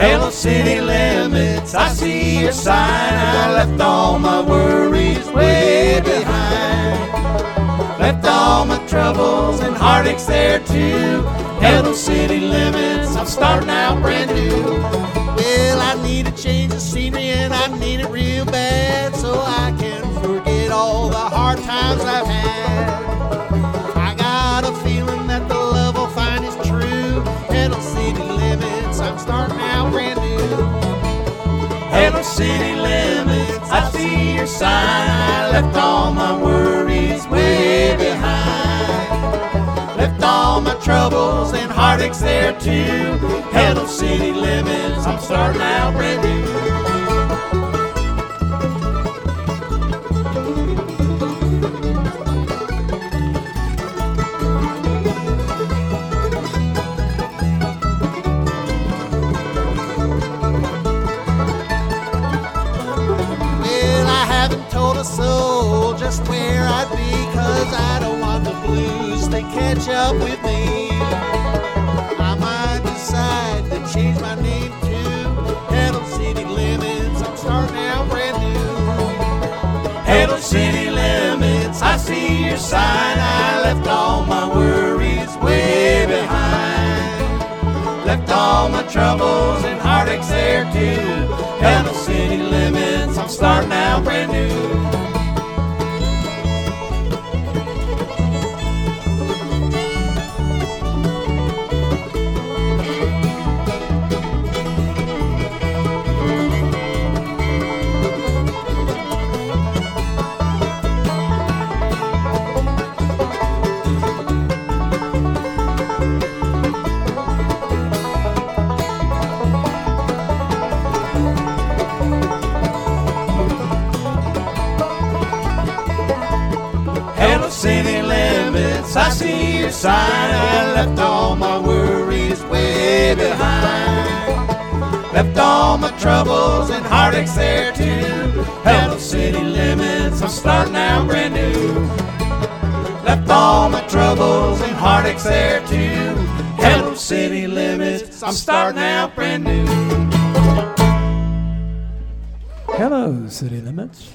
Hello, city limits. I see your sign. I left all my worries way behind. Left all my troubles and heartaches there too. Hello, city limits. I'm starting out brand new. City limits. I see your sign. I left all my worries way behind. Left all my troubles and heartaches there too. Hello, city limits. I'm starting out brand new. A soul just where I'd be, cause I don't want the blues to catch up with me. I might decide to change my name to Hello City Limits. I'm starting out brand new. Hello, city limits. I see your sign. I left all my worries way behind. Left all my troubles city limits. I see your sign. I left all my worries way behind. Left all my troubles and heartaches there too. Hello, city limits. I'm starting out brand new. Left all my troubles and heartaches there too. Hello, city limits. I'm starting out brand new. Hello, City Limits.